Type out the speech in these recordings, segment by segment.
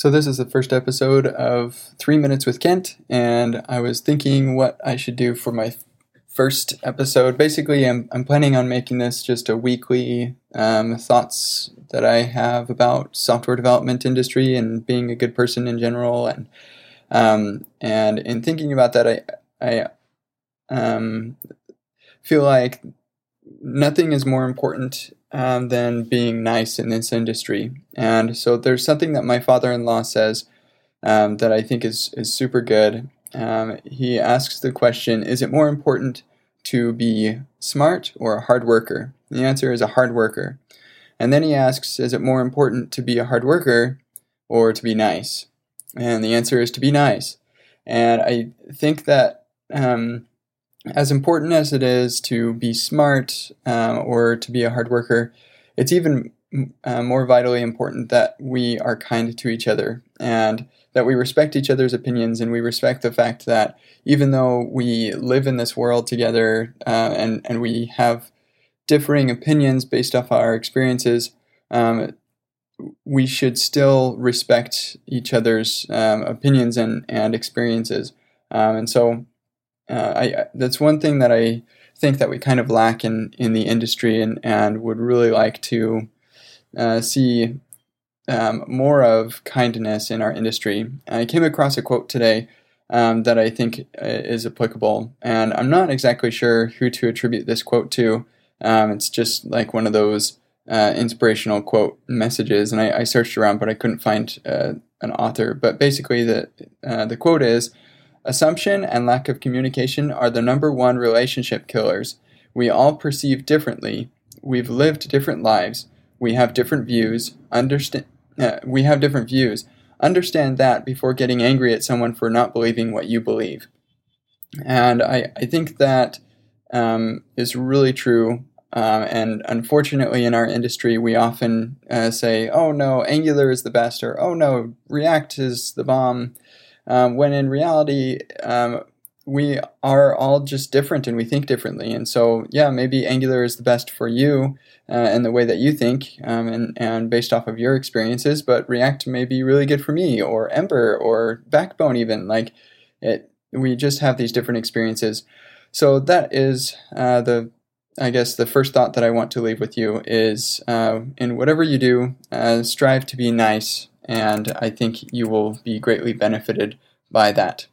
So, this is the first episode of Three Minutes with Kent, and I was thinking what I should do for my first episode. Basically, I'm, I'm planning on making this just a weekly um, thoughts that I have about software development industry and being a good person in general. And um, and in thinking about that, I I um, feel like nothing is more important than being nice in this industry. And so there's something that my father-in-law says um, that I think is is super good. Um, he asks the question: Is it more important to be smart or a hard worker? The answer is a hard worker. And then he asks: Is it more important to be a hard worker or to be nice? And the answer is to be nice. And I think that um, as important as it is to be smart um, or to be a hard worker, it's even uh, more vitally important that we are kind to each other and that we respect each other's opinions and we respect the fact that even though we live in this world together uh, and, and we have differing opinions based off our experiences, um, we should still respect each other's um, opinions and, and experiences. Um, and so uh, I, that's one thing that I think that we kind of lack in, in the industry and, and would really like to uh, see um, more of kindness in our industry. I came across a quote today um, that I think uh, is applicable, and I'm not exactly sure who to attribute this quote to. Um, it's just like one of those uh, inspirational quote messages, and I, I, searched around, but I couldn't find uh, an author. But basically, the uh, the quote is Assumption and lack of communication are the number one relationship killers. We all perceive differently. We've lived different lives. We have different views. Understand. Uh, we have different views. Understand that before getting angry at someone for not believing what you believe. And I, I think that um, is really true. Um, and unfortunately, in our industry, we often uh, say, oh no, Angular is the best, or oh no, React is the bomb um, when in reality, um, we are all just different and we think differently. And so, yeah, maybe Angular is the best for you uh, and the way that you think um, and, and based off of your experiences, but React may be really good for me or Ember or Backbone, even. Like, it, we just have these different experiences. So, that is uh, the I guess the first thought that I want to leave with you is uh, in whatever you do, uh, strive to be nice and I think you will be greatly benefited by that.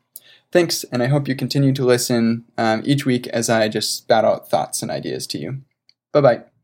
Thanks, and I hope you continue to listen um, each week as I just spout out thoughts and ideas to you. Bye bye.